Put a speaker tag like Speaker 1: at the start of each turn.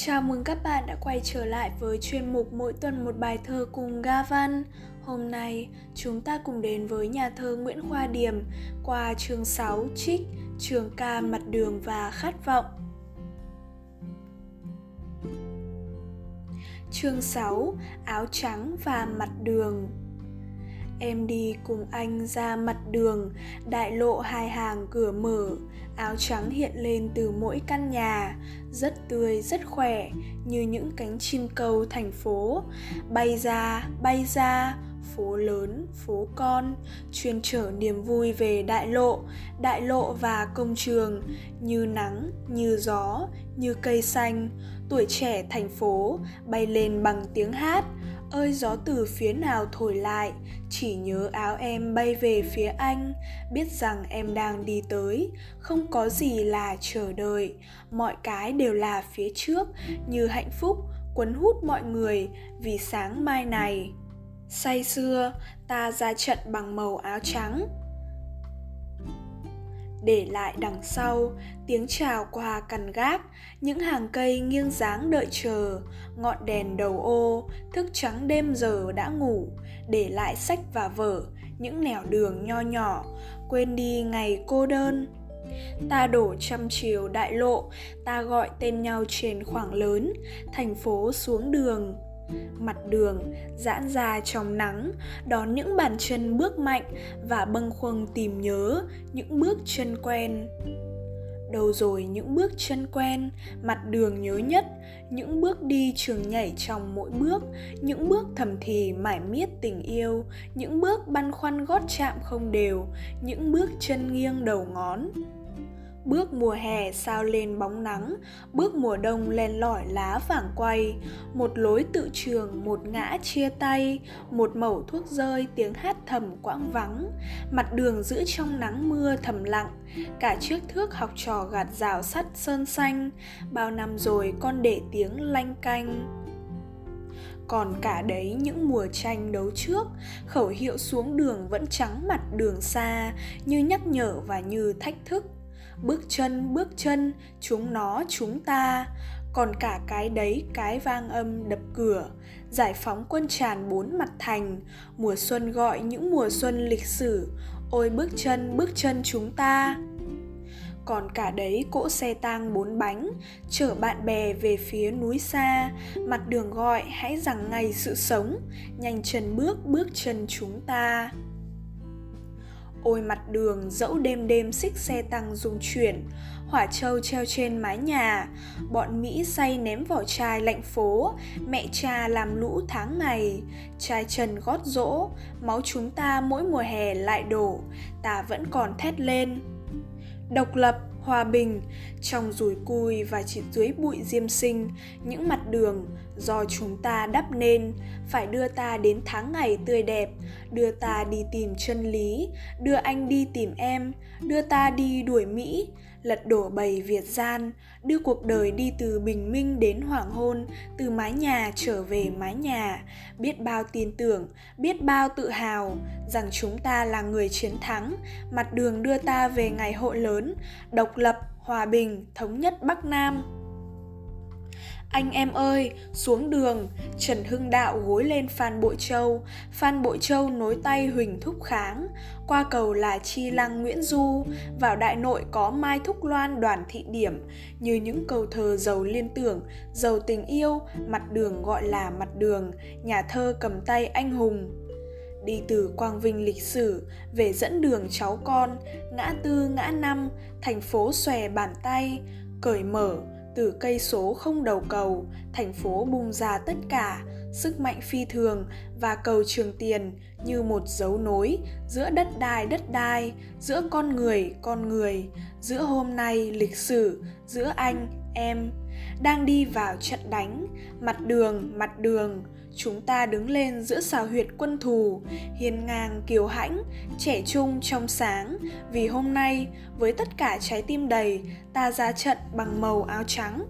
Speaker 1: Chào mừng các bạn đã quay trở lại với chuyên mục Mỗi tuần một bài thơ cùng Ga Văn. Hôm nay, chúng ta cùng đến với nhà thơ Nguyễn Khoa Điểm qua chương 6 trích Trường ca mặt đường và khát vọng. Chương 6 Áo trắng và mặt đường Em đi cùng anh ra mặt đường, đại lộ hai hàng cửa mở, áo trắng hiện lên từ mỗi căn nhà, rất tươi, rất khỏe, như những cánh chim câu thành phố, bay ra, bay ra, phố lớn, phố con, chuyên trở niềm vui về đại lộ, đại lộ và công trường, như nắng, như gió, như cây xanh, tuổi trẻ thành phố bay lên bằng tiếng hát, ơi, gió từ phía nào thổi lại? Chỉ nhớ áo em bay về phía anh. Biết rằng em đang đi tới. Không có gì là chờ đợi. Mọi cái đều là phía trước, như hạnh phúc quấn hút mọi người vì sáng mai này. Say xưa ta ra trận bằng màu áo trắng để lại đằng sau, tiếng chào qua cằn gác, những hàng cây nghiêng dáng đợi chờ, ngọn đèn đầu ô, thức trắng đêm giờ đã ngủ, để lại sách và vở, những nẻo đường nho nhỏ, quên đi ngày cô đơn. Ta đổ trăm chiều đại lộ, ta gọi tên nhau trên khoảng lớn, thành phố xuống đường mặt đường, giãn ra trong nắng, đón những bàn chân bước mạnh và bâng khuâng tìm nhớ những bước chân quen. Đâu rồi những bước chân quen, mặt đường nhớ nhất, những bước đi trường nhảy trong mỗi bước, những bước thầm thì mải miết tình yêu, những bước băn khoăn gót chạm không đều, những bước chân nghiêng đầu ngón. Bước mùa hè sao lên bóng nắng, bước mùa đông len lỏi lá vàng quay, một lối tự trường, một ngã chia tay, một mẩu thuốc rơi tiếng hát thầm quãng vắng, mặt đường giữ trong nắng mưa thầm lặng, cả chiếc thước học trò gạt rào sắt sơn xanh, bao năm rồi con để tiếng lanh canh. Còn cả đấy những mùa tranh đấu trước khẩu hiệu xuống đường vẫn trắng mặt đường xa như nhắc nhở và như thách thức bước chân bước chân, chúng nó, chúng ta. Còn cả cái đấy, cái vang âm đập cửa. Giải phóng quân tràn bốn mặt thành. Mùa xuân gọi những mùa xuân lịch sử. Ôi bước chân bước chân chúng ta. Còn cả đấy, cỗ xe tang bốn bánh. Chở bạn bè về phía núi xa. Mặt đường gọi, hãy rằng ngày sự sống. Nhanh chân bước bước chân chúng ta. Ôi mặt đường, dẫu đêm đêm xích xe tăng dung chuyển, Hỏa châu treo trên mái nhà. Bọn Mỹ say ném vỏ chai lạnh phố, Mẹ cha làm lũ tháng ngày. Trai trần gót rỗ, Máu chúng ta mỗi mùa hè lại đổ, Ta vẫn còn thét lên. Độc lập hòa bình, trong rùi cui và chỉ dưới bụi diêm sinh, những mặt đường do chúng ta đắp nên phải đưa ta đến tháng ngày tươi đẹp, đưa ta đi tìm chân lý, đưa anh đi tìm em, đưa ta đi đuổi mỹ lật đổ bầy Việt gian, đưa cuộc đời đi từ bình minh đến hoàng hôn, từ mái nhà trở về mái nhà, biết bao tin tưởng, biết bao tự hào rằng chúng ta là người chiến thắng, mặt đường đưa ta về ngày hội lớn, độc lập, hòa bình, thống nhất Bắc Nam. Anh em ơi, xuống đường, Trần Hưng Đạo gối lên Phan Bội Châu, Phan Bội Châu nối tay Huỳnh Thúc Kháng, qua cầu là Chi Lăng Nguyễn Du, vào đại nội có Mai Thúc Loan đoàn thị điểm, như những câu thơ giàu liên tưởng, giàu tình yêu, mặt đường gọi là mặt đường, nhà thơ cầm tay anh hùng, đi từ quang vinh lịch sử về dẫn đường cháu con. Ngã tư ngã năm thành phố xòe bàn tay. Cởi mở từ cây số không đầu cầu, thành phố bung ra tất cả, sức mạnh phi thường và cầu trường tiền như một dấu nối giữa đất đai đất đai, giữa con người con người, giữa hôm nay lịch sử, giữa anh, em đang đi vào trận đánh. Mặt đường mặt đường, chúng ta đứng lên giữa xào huyệt quân thù, hiên ngang kiều hãnh, trẻ trung trong sáng. Vì hôm nay, với tất cả trái tim đầy, ta ra trận bằng màu áo trắng.